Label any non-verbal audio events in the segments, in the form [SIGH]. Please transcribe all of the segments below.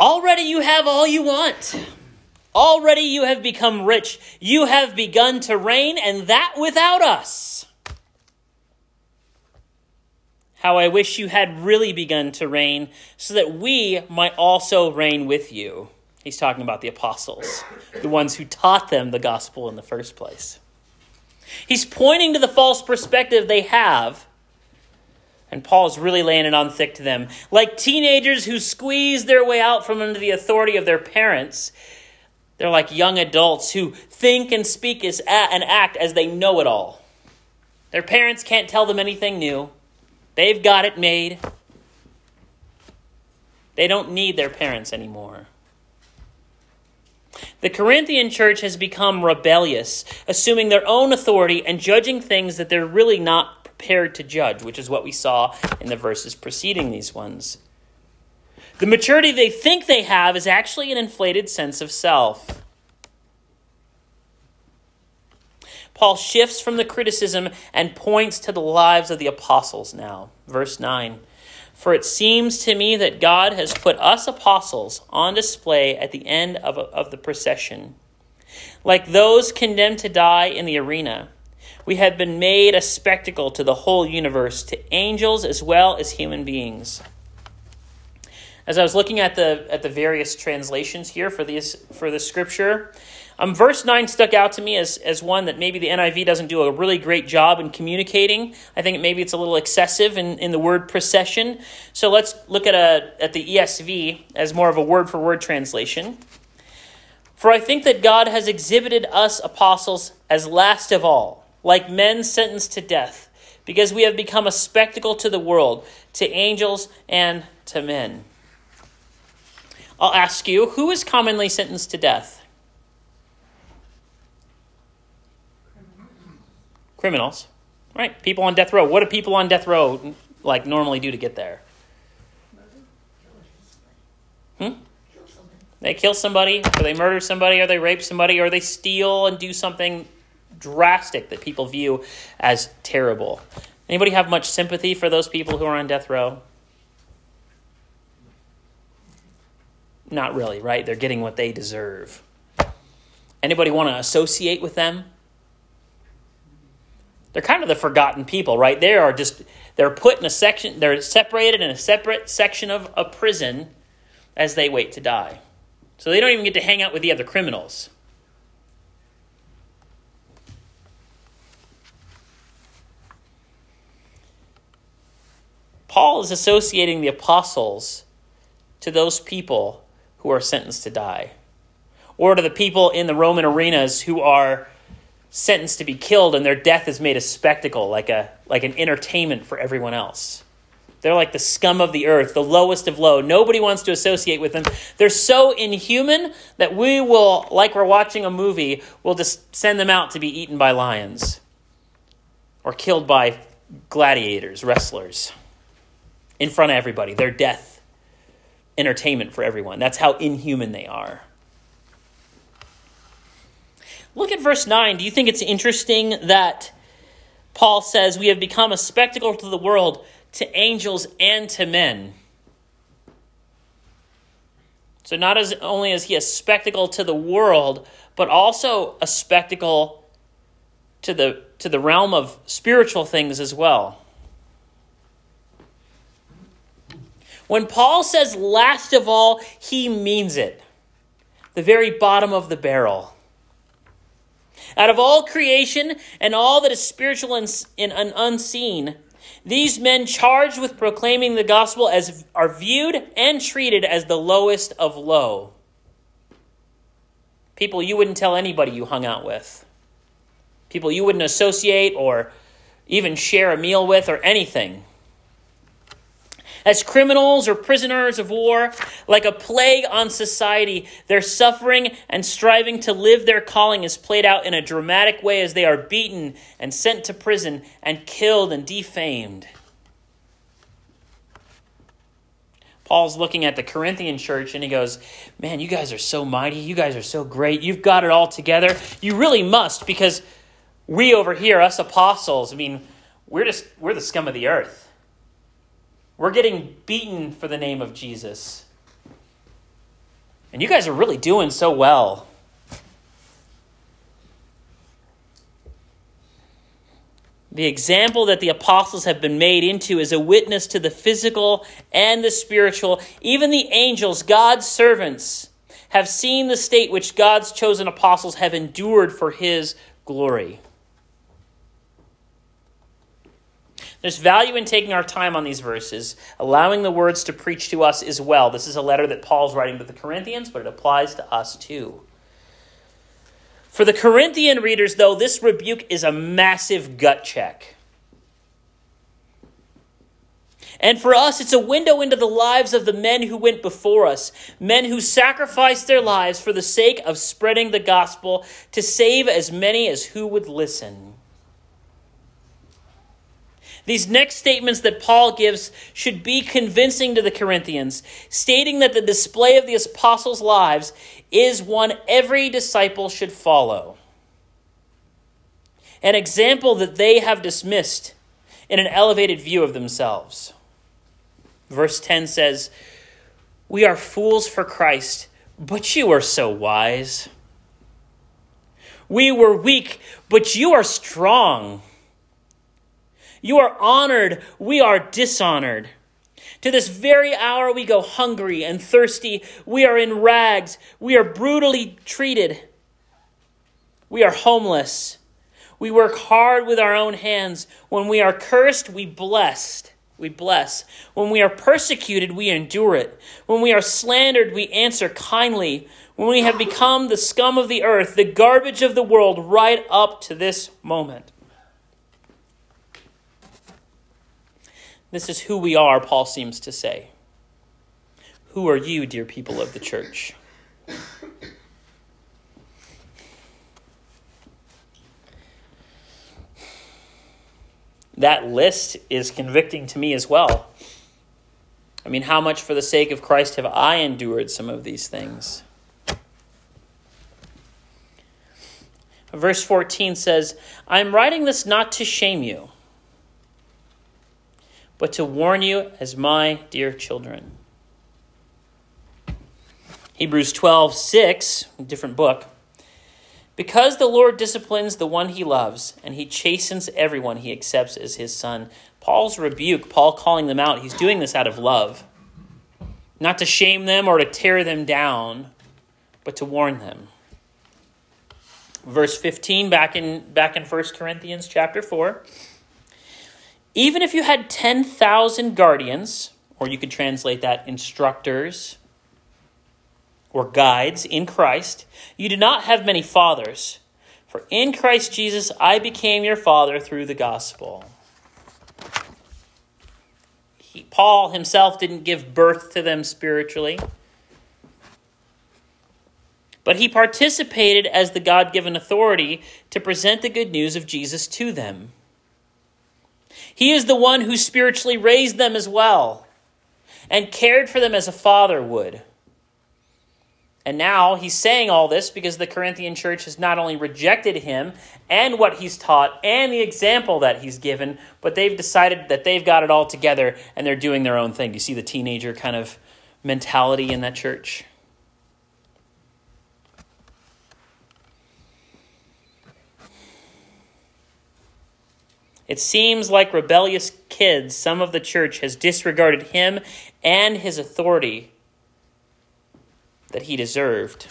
Already you have all you want. Already you have become rich. You have begun to reign, and that without us. How I wish you had really begun to reign so that we might also reign with you. He's talking about the apostles, the ones who taught them the gospel in the first place. He's pointing to the false perspective they have and Paul's really laying it on thick to them. Like teenagers who squeeze their way out from under the authority of their parents, they're like young adults who think and speak as, and act as they know it all. Their parents can't tell them anything new, they've got it made. They don't need their parents anymore. The Corinthian church has become rebellious, assuming their own authority and judging things that they're really not prepared to judge, which is what we saw in the verses preceding these ones. The maturity they think they have is actually an inflated sense of self. Paul shifts from the criticism and points to the lives of the apostles now. Verse 9 For it seems to me that God has put us apostles on display at the end of, of the procession, like those condemned to die in the arena we have been made a spectacle to the whole universe, to angels as well as human beings. As I was looking at the at the various translations here for these for the scripture, um, verse 9 stuck out to me as, as one that maybe the NIV doesn't do a really great job in communicating. I think maybe it's a little excessive in, in the word procession. So let's look at, a, at the ESV as more of a word for word translation. For I think that God has exhibited us apostles as last of all like men sentenced to death, because we have become a spectacle to the world, to angels and to men. I'll ask you, who is commonly sentenced to death? Criminals. Right, people on death row. What do people on death row like normally do to get there? Hmm? They kill somebody, or they murder somebody, or they rape somebody, or they steal and do something drastic that people view as terrible. Anybody have much sympathy for those people who are on death row? Not really, right? They're getting what they deserve. Anybody want to associate with them? They're kind of the forgotten people, right? They are just they're put in a section, they're separated in a separate section of a prison as they wait to die. So they don't even get to hang out with the other criminals. Paul is associating the apostles to those people who are sentenced to die, or to the people in the Roman arenas who are sentenced to be killed and their death is made a spectacle, like, a, like an entertainment for everyone else. They're like the scum of the earth, the lowest of low. Nobody wants to associate with them. They're so inhuman that we will, like we're watching a movie, we'll just send them out to be eaten by lions or killed by gladiators, wrestlers in front of everybody. Their death, entertainment for everyone. That's how inhuman they are. Look at verse 9. Do you think it's interesting that Paul says, We have become a spectacle to the world, to angels and to men? So, not as only is he a spectacle to the world, but also a spectacle to the, to the realm of spiritual things as well. When Paul says last of all, he means it. The very bottom of the barrel. Out of all creation and all that is spiritual and, and unseen, these men charged with proclaiming the gospel as are viewed and treated as the lowest of low. People you wouldn't tell anybody you hung out with. People you wouldn't associate or even share a meal with or anything as criminals or prisoners of war, like a plague on society. Their suffering and striving to live their calling is played out in a dramatic way as they are beaten and sent to prison and killed and defamed. Paul's looking at the Corinthian church and he goes, Man, you guys are so mighty. You guys are so great. You've got it all together. You really must because we over here, us apostles, I mean, we're just, we're the scum of the earth. We're getting beaten for the name of Jesus. And you guys are really doing so well. The example that the apostles have been made into is a witness to the physical and the spiritual. Even the angels, God's servants, have seen the state which God's chosen apostles have endured for his glory. There's value in taking our time on these verses, allowing the words to preach to us as well. This is a letter that Paul's writing to the Corinthians, but it applies to us too. For the Corinthian readers, though, this rebuke is a massive gut check. And for us, it's a window into the lives of the men who went before us, men who sacrificed their lives for the sake of spreading the gospel to save as many as who would listen. These next statements that Paul gives should be convincing to the Corinthians, stating that the display of the apostles' lives is one every disciple should follow. An example that they have dismissed in an elevated view of themselves. Verse 10 says, We are fools for Christ, but you are so wise. We were weak, but you are strong. You are honored, we are dishonored. To this very hour, we go hungry and thirsty. We are in rags. We are brutally treated. We are homeless. We work hard with our own hands. When we are cursed, we blessed. We bless. When we are persecuted, we endure it. When we are slandered, we answer kindly. When we have become the scum of the earth, the garbage of the world, right up to this moment. This is who we are, Paul seems to say. Who are you, dear people of the church? That list is convicting to me as well. I mean, how much for the sake of Christ have I endured some of these things? Verse 14 says, I am writing this not to shame you but to warn you as my dear children. Hebrews 12, 6, different book. Because the Lord disciplines the one he loves, and he chastens everyone he accepts as his son. Paul's rebuke, Paul calling them out, he's doing this out of love. Not to shame them or to tear them down, but to warn them. Verse 15 back in back in 1 Corinthians chapter 4. Even if you had 10,000 guardians, or you could translate that instructors or guides in Christ, you do not have many fathers. For in Christ Jesus I became your father through the gospel. He, Paul himself didn't give birth to them spiritually, but he participated as the God given authority to present the good news of Jesus to them. He is the one who spiritually raised them as well and cared for them as a father would. And now he's saying all this because the Corinthian church has not only rejected him and what he's taught and the example that he's given, but they've decided that they've got it all together and they're doing their own thing. You see the teenager kind of mentality in that church? It seems like rebellious kids, some of the church has disregarded him and his authority that he deserved.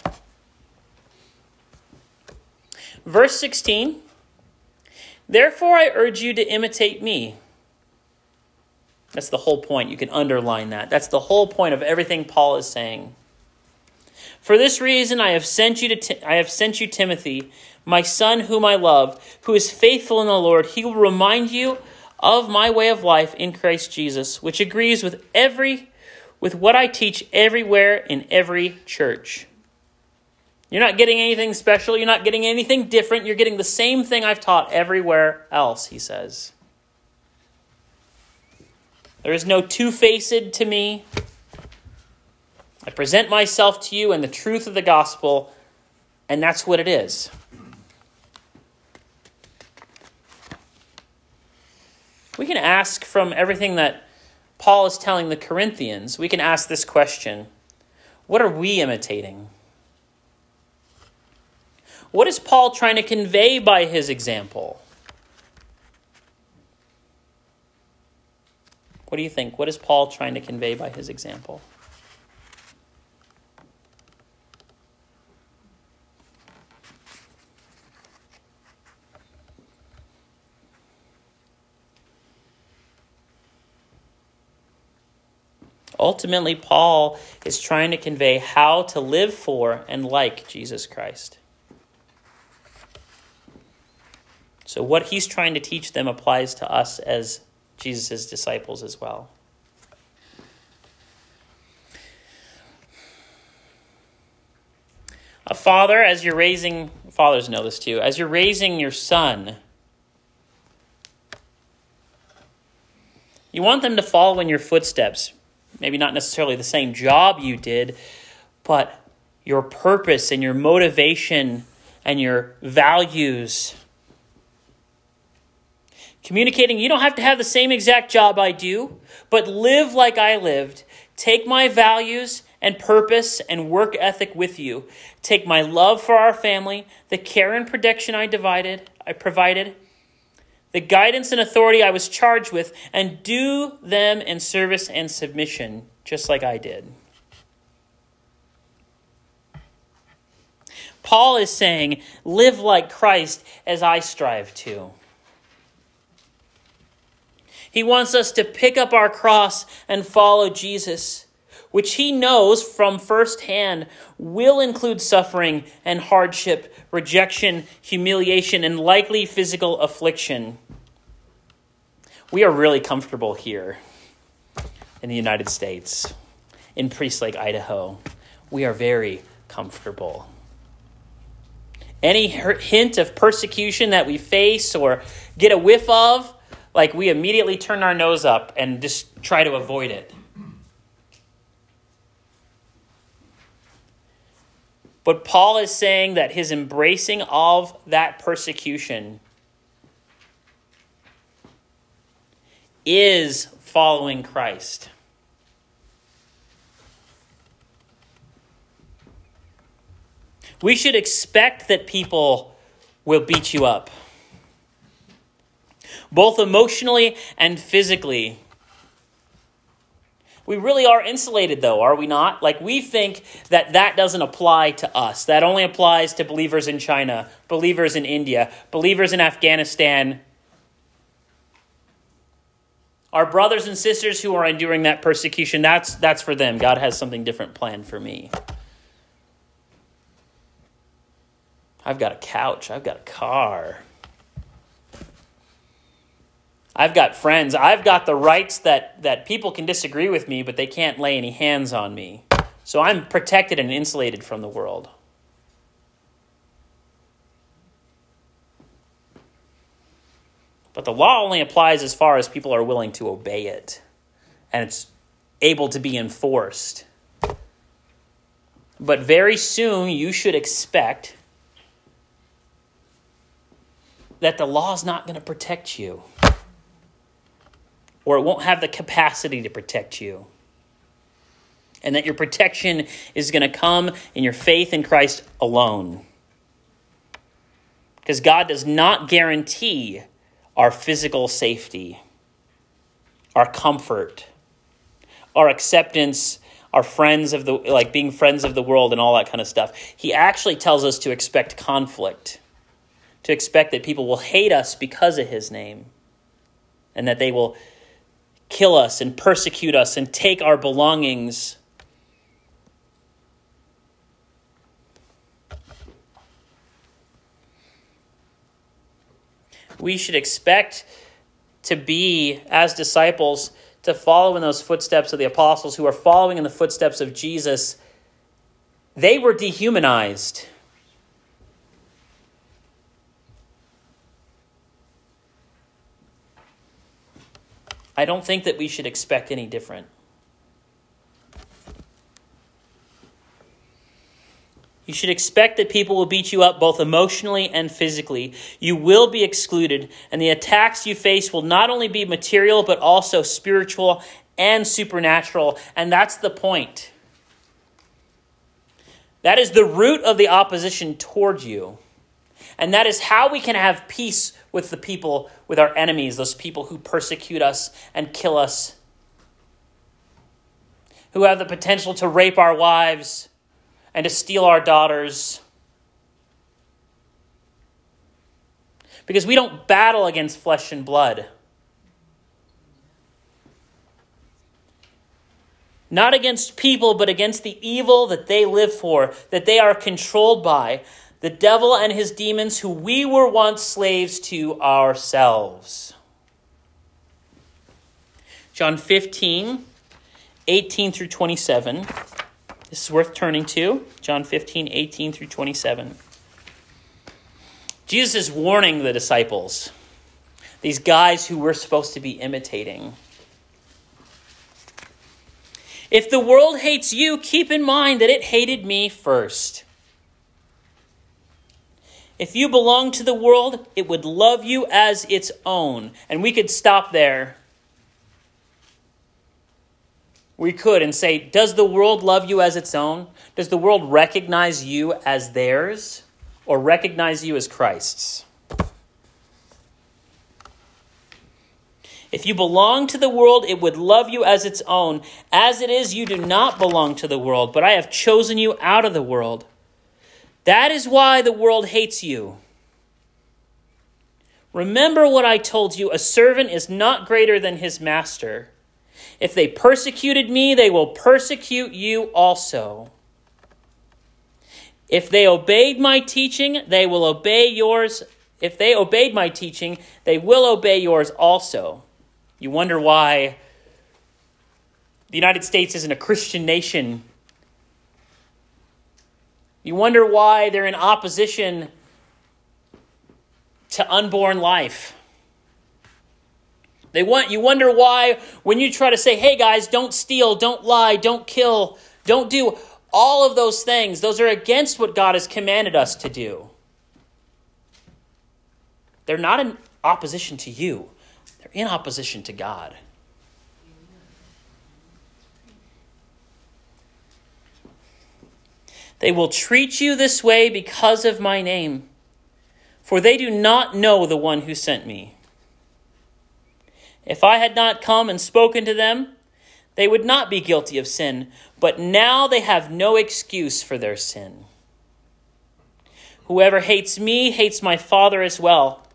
Verse 16 Therefore I urge you to imitate me. That's the whole point. You can underline that. That's the whole point of everything Paul is saying. For this reason I have sent you to I have sent you Timothy my son whom I love, who is faithful in the Lord, he will remind you of my way of life in Christ Jesus, which agrees with every with what I teach everywhere in every church. You're not getting anything special, you're not getting anything different, you're getting the same thing I've taught everywhere else, he says. There is no two-faced to me. I present myself to you in the truth of the gospel, and that's what it is. We can ask from everything that Paul is telling the Corinthians, we can ask this question What are we imitating? What is Paul trying to convey by his example? What do you think? What is Paul trying to convey by his example? Ultimately, Paul is trying to convey how to live for and like Jesus Christ. So, what he's trying to teach them applies to us as Jesus' disciples as well. A father, as you're raising, fathers know this too, as you're raising your son, you want them to follow in your footsteps. Maybe not necessarily the same job you did, but your purpose and your motivation and your values Communicating, you don't have to have the same exact job I do, but live like I lived. Take my values and purpose and work ethic with you. Take my love for our family, the care and protection I divided, I provided, the guidance and authority I was charged with, and do them in service and submission, just like I did. Paul is saying, live like Christ as I strive to. He wants us to pick up our cross and follow Jesus, which he knows from firsthand will include suffering and hardship, rejection, humiliation, and likely physical affliction. We are really comfortable here in the United States, in Priest Lake, Idaho. We are very comfortable. Any hint of persecution that we face or get a whiff of, like we immediately turn our nose up and just try to avoid it. But Paul is saying that his embracing of that persecution is following Christ. We should expect that people will beat you up both emotionally and physically. We really are insulated, though, are we not? Like, we think that that doesn't apply to us. That only applies to believers in China, believers in India, believers in Afghanistan. Our brothers and sisters who are enduring that persecution, that's, that's for them. God has something different planned for me. I've got a couch, I've got a car. I've got friends. I've got the rights that, that people can disagree with me, but they can't lay any hands on me. So I'm protected and insulated from the world. But the law only applies as far as people are willing to obey it and it's able to be enforced. But very soon you should expect that the law is not going to protect you or it won't have the capacity to protect you. And that your protection is going to come in your faith in Christ alone. Because God does not guarantee our physical safety, our comfort, our acceptance, our friends of the like being friends of the world and all that kind of stuff. He actually tells us to expect conflict, to expect that people will hate us because of his name, and that they will kill us and persecute us and take our belongings. We should expect to be, as disciples, to follow in those footsteps of the apostles who are following in the footsteps of Jesus. They were dehumanized. I don't think that we should expect any different. You should expect that people will beat you up both emotionally and physically. You will be excluded, and the attacks you face will not only be material, but also spiritual and supernatural. And that's the point. That is the root of the opposition toward you. And that is how we can have peace with the people, with our enemies, those people who persecute us and kill us, who have the potential to rape our wives and to steal our daughters. Because we don't battle against flesh and blood. Not against people, but against the evil that they live for, that they are controlled by, the devil and his demons, who we were once slaves to ourselves. John 15, 18 through 27. This is worth turning to. John 15, 18 through 27. Jesus is warning the disciples, these guys who we're supposed to be imitating. If the world hates you, keep in mind that it hated me first. If you belong to the world, it would love you as its own. And we could stop there. We could and say, Does the world love you as its own? Does the world recognize you as theirs or recognize you as Christ's? If you belong to the world, it would love you as its own. As it is, you do not belong to the world, but I have chosen you out of the world. That is why the world hates you. Remember what I told you a servant is not greater than his master. If they persecuted me, they will persecute you also. If they obeyed my teaching, they will obey yours. If they obeyed my teaching, they will obey yours also. You wonder why the United States isn't a Christian nation you wonder why they're in opposition to unborn life. They want you wonder why when you try to say, "Hey guys, don't steal, don't lie, don't kill, don't do all of those things, those are against what God has commanded us to do." They're not in opposition to you. They're in opposition to God. They will treat you this way because of my name, for they do not know the one who sent me. If I had not come and spoken to them, they would not be guilty of sin, but now they have no excuse for their sin. Whoever hates me hates my Father as well.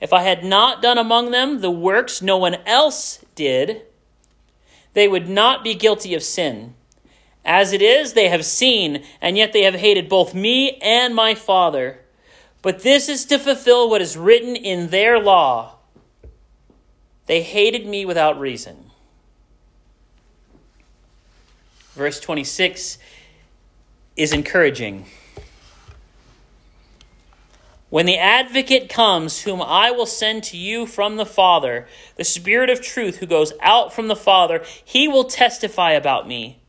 If I had not done among them the works no one else did, they would not be guilty of sin. As it is, they have seen, and yet they have hated both me and my Father. But this is to fulfill what is written in their law. They hated me without reason. Verse 26 is encouraging. When the advocate comes, whom I will send to you from the Father, the Spirit of truth who goes out from the Father, he will testify about me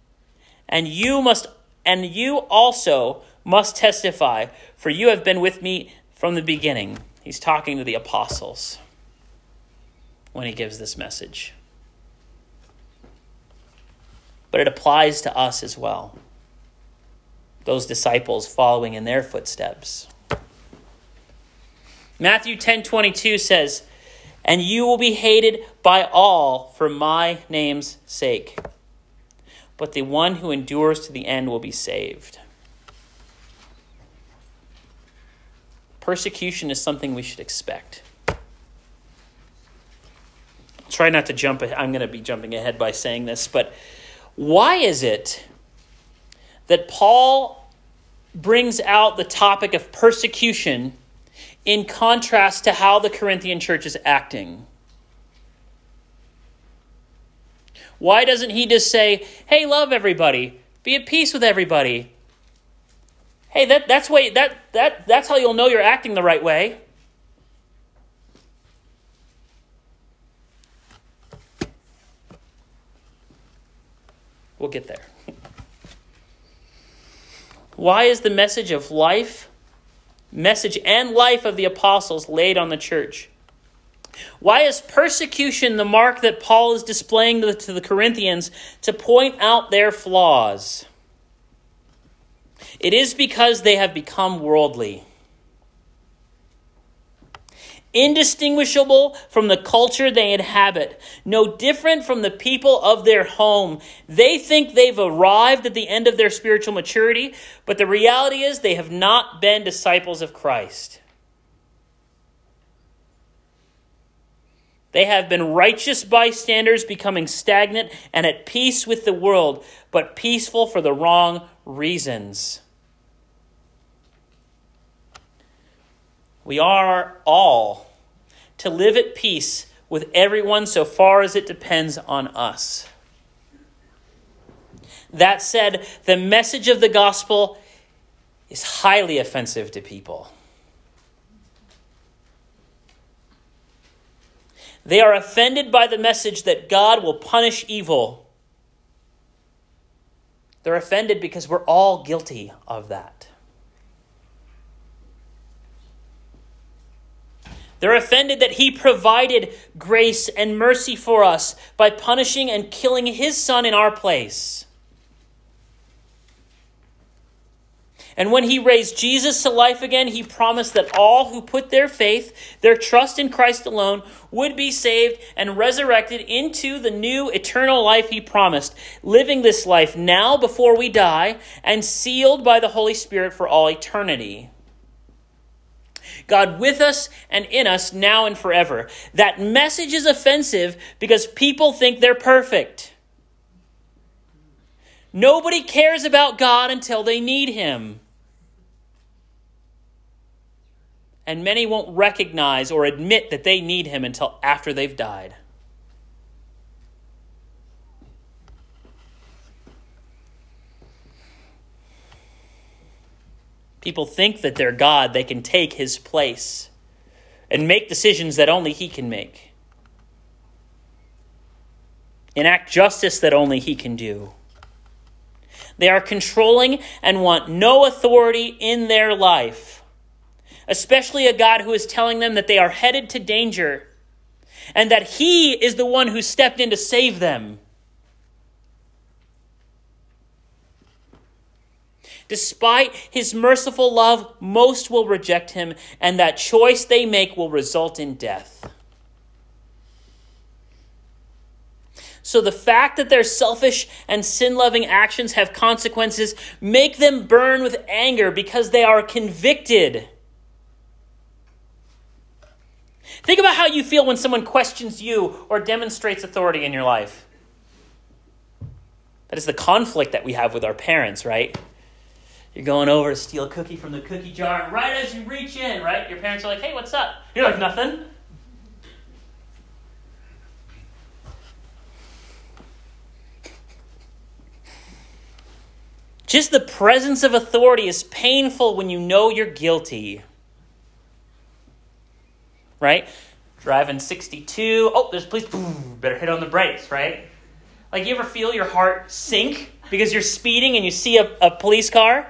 and you must and you also must testify for you have been with me from the beginning. He's talking to the apostles when he gives this message. But it applies to us as well. Those disciples following in their footsteps. Matthew 10 22 says and you will be hated by all for my name's sake but the one who endures to the end will be saved. Persecution is something we should expect. Try not to jump. I'm going to be jumping ahead by saying this, but why is it that Paul brings out the topic of persecution in contrast to how the Corinthian church is acting? Why doesn't he just say, hey, love everybody, be at peace with everybody? Hey, that, that's, way, that, that, that's how you'll know you're acting the right way. We'll get there. Why is the message of life, message and life of the apostles laid on the church? Why is persecution the mark that Paul is displaying to the, to the Corinthians to point out their flaws? It is because they have become worldly. Indistinguishable from the culture they inhabit, no different from the people of their home. They think they've arrived at the end of their spiritual maturity, but the reality is they have not been disciples of Christ. They have been righteous bystanders, becoming stagnant and at peace with the world, but peaceful for the wrong reasons. We are all to live at peace with everyone so far as it depends on us. That said, the message of the gospel is highly offensive to people. They are offended by the message that God will punish evil. They're offended because we're all guilty of that. They're offended that he provided grace and mercy for us by punishing and killing his son in our place. And when he raised Jesus to life again, he promised that all who put their faith, their trust in Christ alone, would be saved and resurrected into the new eternal life he promised, living this life now before we die and sealed by the Holy Spirit for all eternity. God with us and in us now and forever. That message is offensive because people think they're perfect. Nobody cares about God until they need Him. And many won't recognize or admit that they need Him until after they've died. People think that they're God, they can take his place and make decisions that only he can make, enact justice that only he can do. They are controlling and want no authority in their life, especially a God who is telling them that they are headed to danger and that he is the one who stepped in to save them. Despite his merciful love, most will reject him, and that choice they make will result in death. So the fact that their selfish and sin loving actions have consequences make them burn with anger because they are convicted. Think about how you feel when someone questions you or demonstrates authority in your life. That is the conflict that we have with our parents, right? You're going over to steal a cookie from the cookie jar, and right as you reach in, right, your parents are like, hey, what's up? You're like, nothing. Just the presence of authority is painful when you know you're guilty. Right? Driving 62. Oh, there's police. Boom, better hit on the brakes, right? Like, you ever feel your heart sink because you're speeding and you see a, a police car?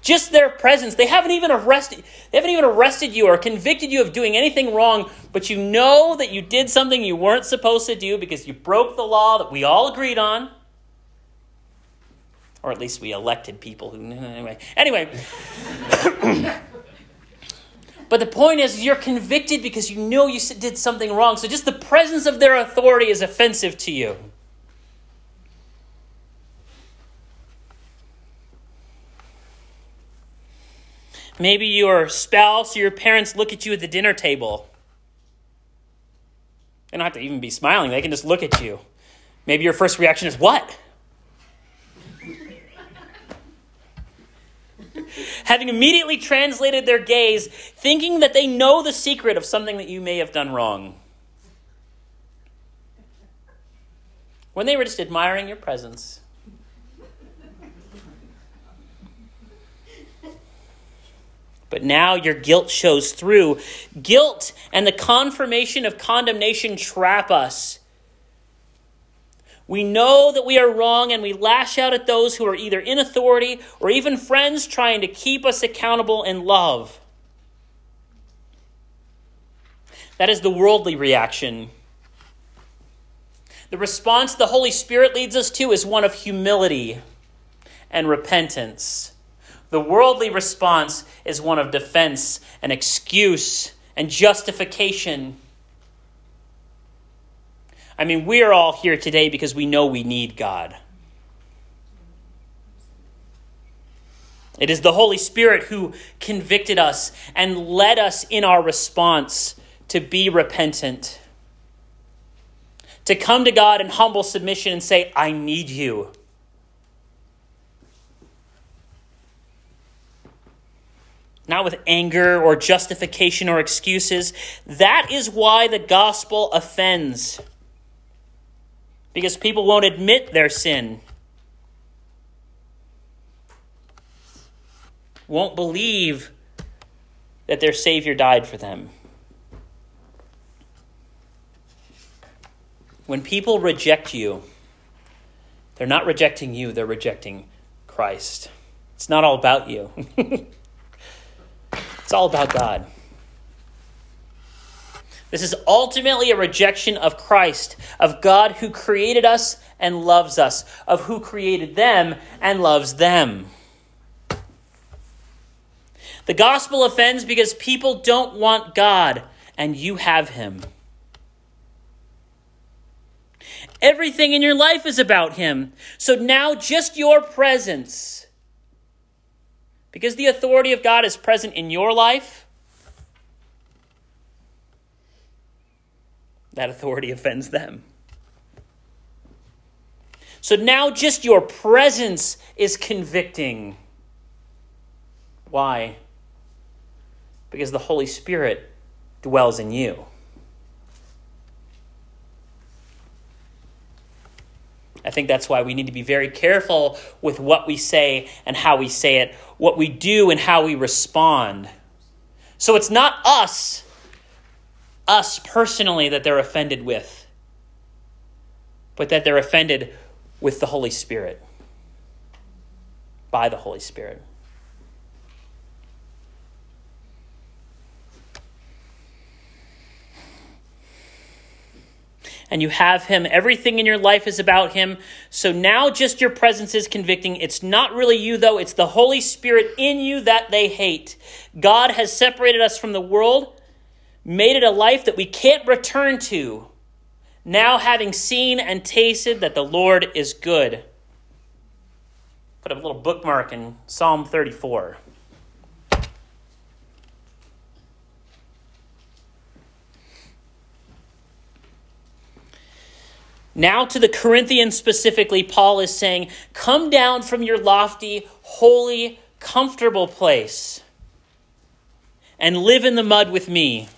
Just their presence. They haven't even arrested they haven't even arrested you or convicted you of doing anything wrong, but you know that you did something you weren't supposed to do because you broke the law that we all agreed on. Or at least we elected people who anyway. Anyway. [COUGHS] [COUGHS] But the point is, you're convicted because you know you did something wrong. So just the presence of their authority is offensive to you. Maybe your spouse or your parents look at you at the dinner table. They don't have to even be smiling, they can just look at you. Maybe your first reaction is, What? Having immediately translated their gaze, thinking that they know the secret of something that you may have done wrong. When they were just admiring your presence. But now your guilt shows through. Guilt and the confirmation of condemnation trap us. We know that we are wrong and we lash out at those who are either in authority or even friends trying to keep us accountable in love. That is the worldly reaction. The response the Holy Spirit leads us to is one of humility and repentance. The worldly response is one of defense and excuse and justification. I mean, we are all here today because we know we need God. It is the Holy Spirit who convicted us and led us in our response to be repentant, to come to God in humble submission and say, I need you. not with anger or justification or excuses. That is why the gospel offends. Because people won't admit their sin, won't believe that their Savior died for them. When people reject you, they're not rejecting you, they're rejecting Christ. It's not all about you. [LAUGHS] It's all about God. This is ultimately a rejection of Christ, of God who created us and loves us, of who created them and loves them. The gospel offends because people don't want God, and you have Him. Everything in your life is about Him. So now just your presence because the authority of God is present in your life, that authority offends them. So now just your presence is convicting. Why? Because the Holy Spirit dwells in you. I think that's why we need to be very careful with what we say and how we say it, what we do and how we respond. So it's not us, us personally, that they're offended with, but that they're offended with the Holy Spirit, by the Holy Spirit. and you have Him. Everything in your life is about Him. So now just your presence is convicting. It's not really you, though, it's the Holy Spirit in you that they hate. God has separated us from the world, made it a life that we can't return to. Now, having seen and tasted that the Lord is good. Put a little bookmark in Psalm 34. Now, to the Corinthians specifically, Paul is saying, Come down from your lofty, holy, comfortable place and live in the mud with me.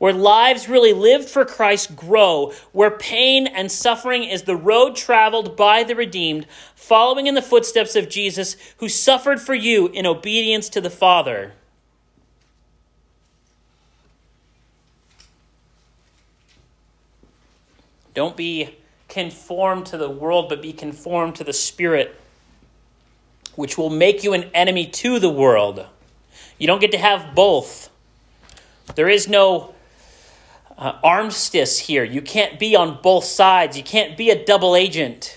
Where lives really lived for Christ grow, where pain and suffering is the road traveled by the redeemed, following in the footsteps of Jesus, who suffered for you in obedience to the Father. Don't be conformed to the world, but be conformed to the Spirit, which will make you an enemy to the world. You don't get to have both. There is no uh, armistice here. You can't be on both sides. You can't be a double agent.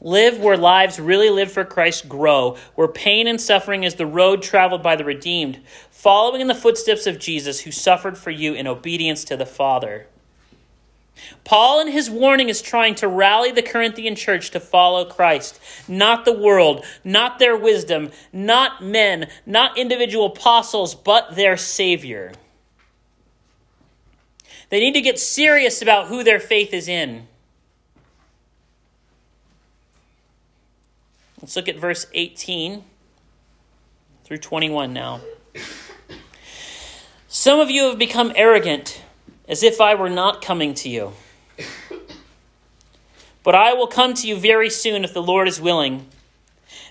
Live where lives really live for Christ grow, where pain and suffering is the road traveled by the redeemed, following in the footsteps of Jesus who suffered for you in obedience to the Father. Paul, in his warning, is trying to rally the Corinthian church to follow Christ, not the world, not their wisdom, not men, not individual apostles, but their Savior. They need to get serious about who their faith is in. Let's look at verse 18 through 21 now. Some of you have become arrogant, as if I were not coming to you. But I will come to you very soon if the Lord is willing.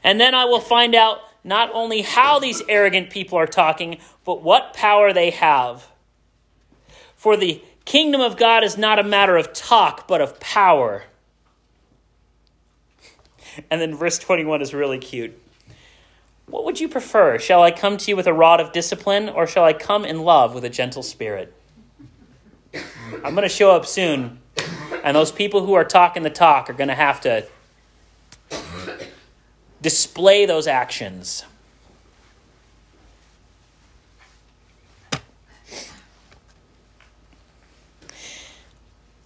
And then I will find out not only how these arrogant people are talking, but what power they have. For the kingdom of God is not a matter of talk, but of power. And then verse 21 is really cute. What would you prefer? Shall I come to you with a rod of discipline, or shall I come in love with a gentle spirit? I'm going to show up soon, and those people who are talking the talk are going to have to display those actions.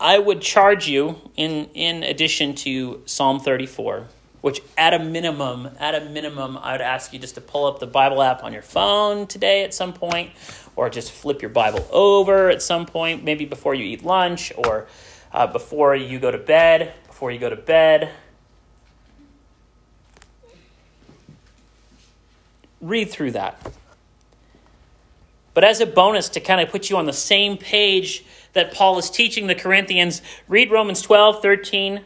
I would charge you in in addition to Psalm 34, which at a minimum, at a minimum, I would ask you just to pull up the Bible app on your phone today at some point, or just flip your Bible over at some point, maybe before you eat lunch or uh, before you go to bed. Before you go to bed, read through that. But as a bonus to kind of put you on the same page that Paul is teaching the Corinthians, read Romans 12, 13,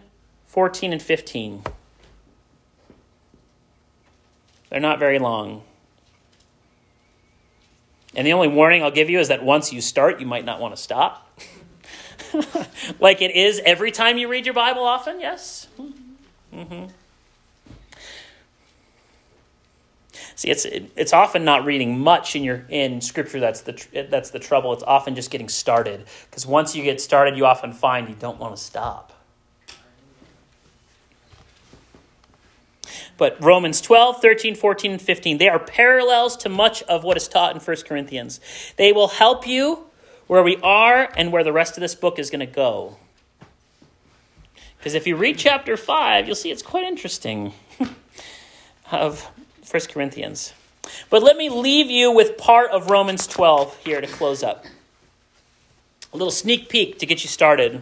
14, and 15. They're not very long. And the only warning I'll give you is that once you start, you might not want to stop. [LAUGHS] like it is every time you read your Bible often, yes? Mm-hmm. See, it's it's often not reading much in your in scripture that's the that's the trouble. It's often just getting started because once you get started, you often find you don't want to stop. But Romans 12, 13, 14, and 15, they are parallels to much of what is taught in 1 Corinthians. They will help you where we are and where the rest of this book is going to go. Because if you read chapter 5, you'll see it's quite interesting [LAUGHS] of 1 Corinthians. But let me leave you with part of Romans 12 here to close up. A little sneak peek to get you started.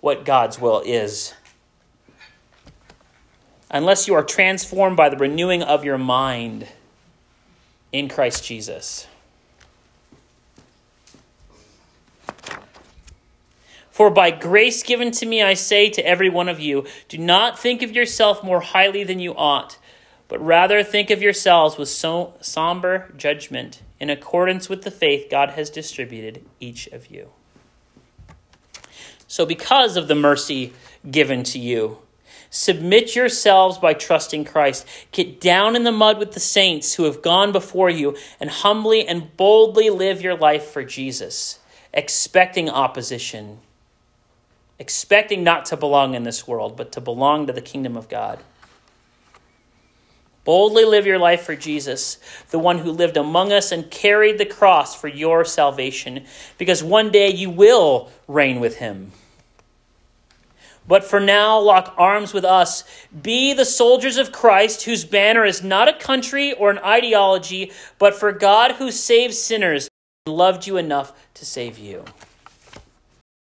what God's will is unless you are transformed by the renewing of your mind in Christ Jesus. For by grace given to me, I say to every one of you, do not think of yourself more highly than you ought, but rather think of yourselves with so somber judgment in accordance with the faith God has distributed each of you. So, because of the mercy given to you, submit yourselves by trusting Christ. Get down in the mud with the saints who have gone before you, and humbly and boldly live your life for Jesus, expecting opposition expecting not to belong in this world, but to belong to the kingdom of God. Boldly live your life for Jesus, the one who lived among us and carried the cross for your salvation, because one day you will reign with him. But for now, lock arms with us. Be the soldiers of Christ, whose banner is not a country or an ideology, but for God who saves sinners and loved you enough to save you.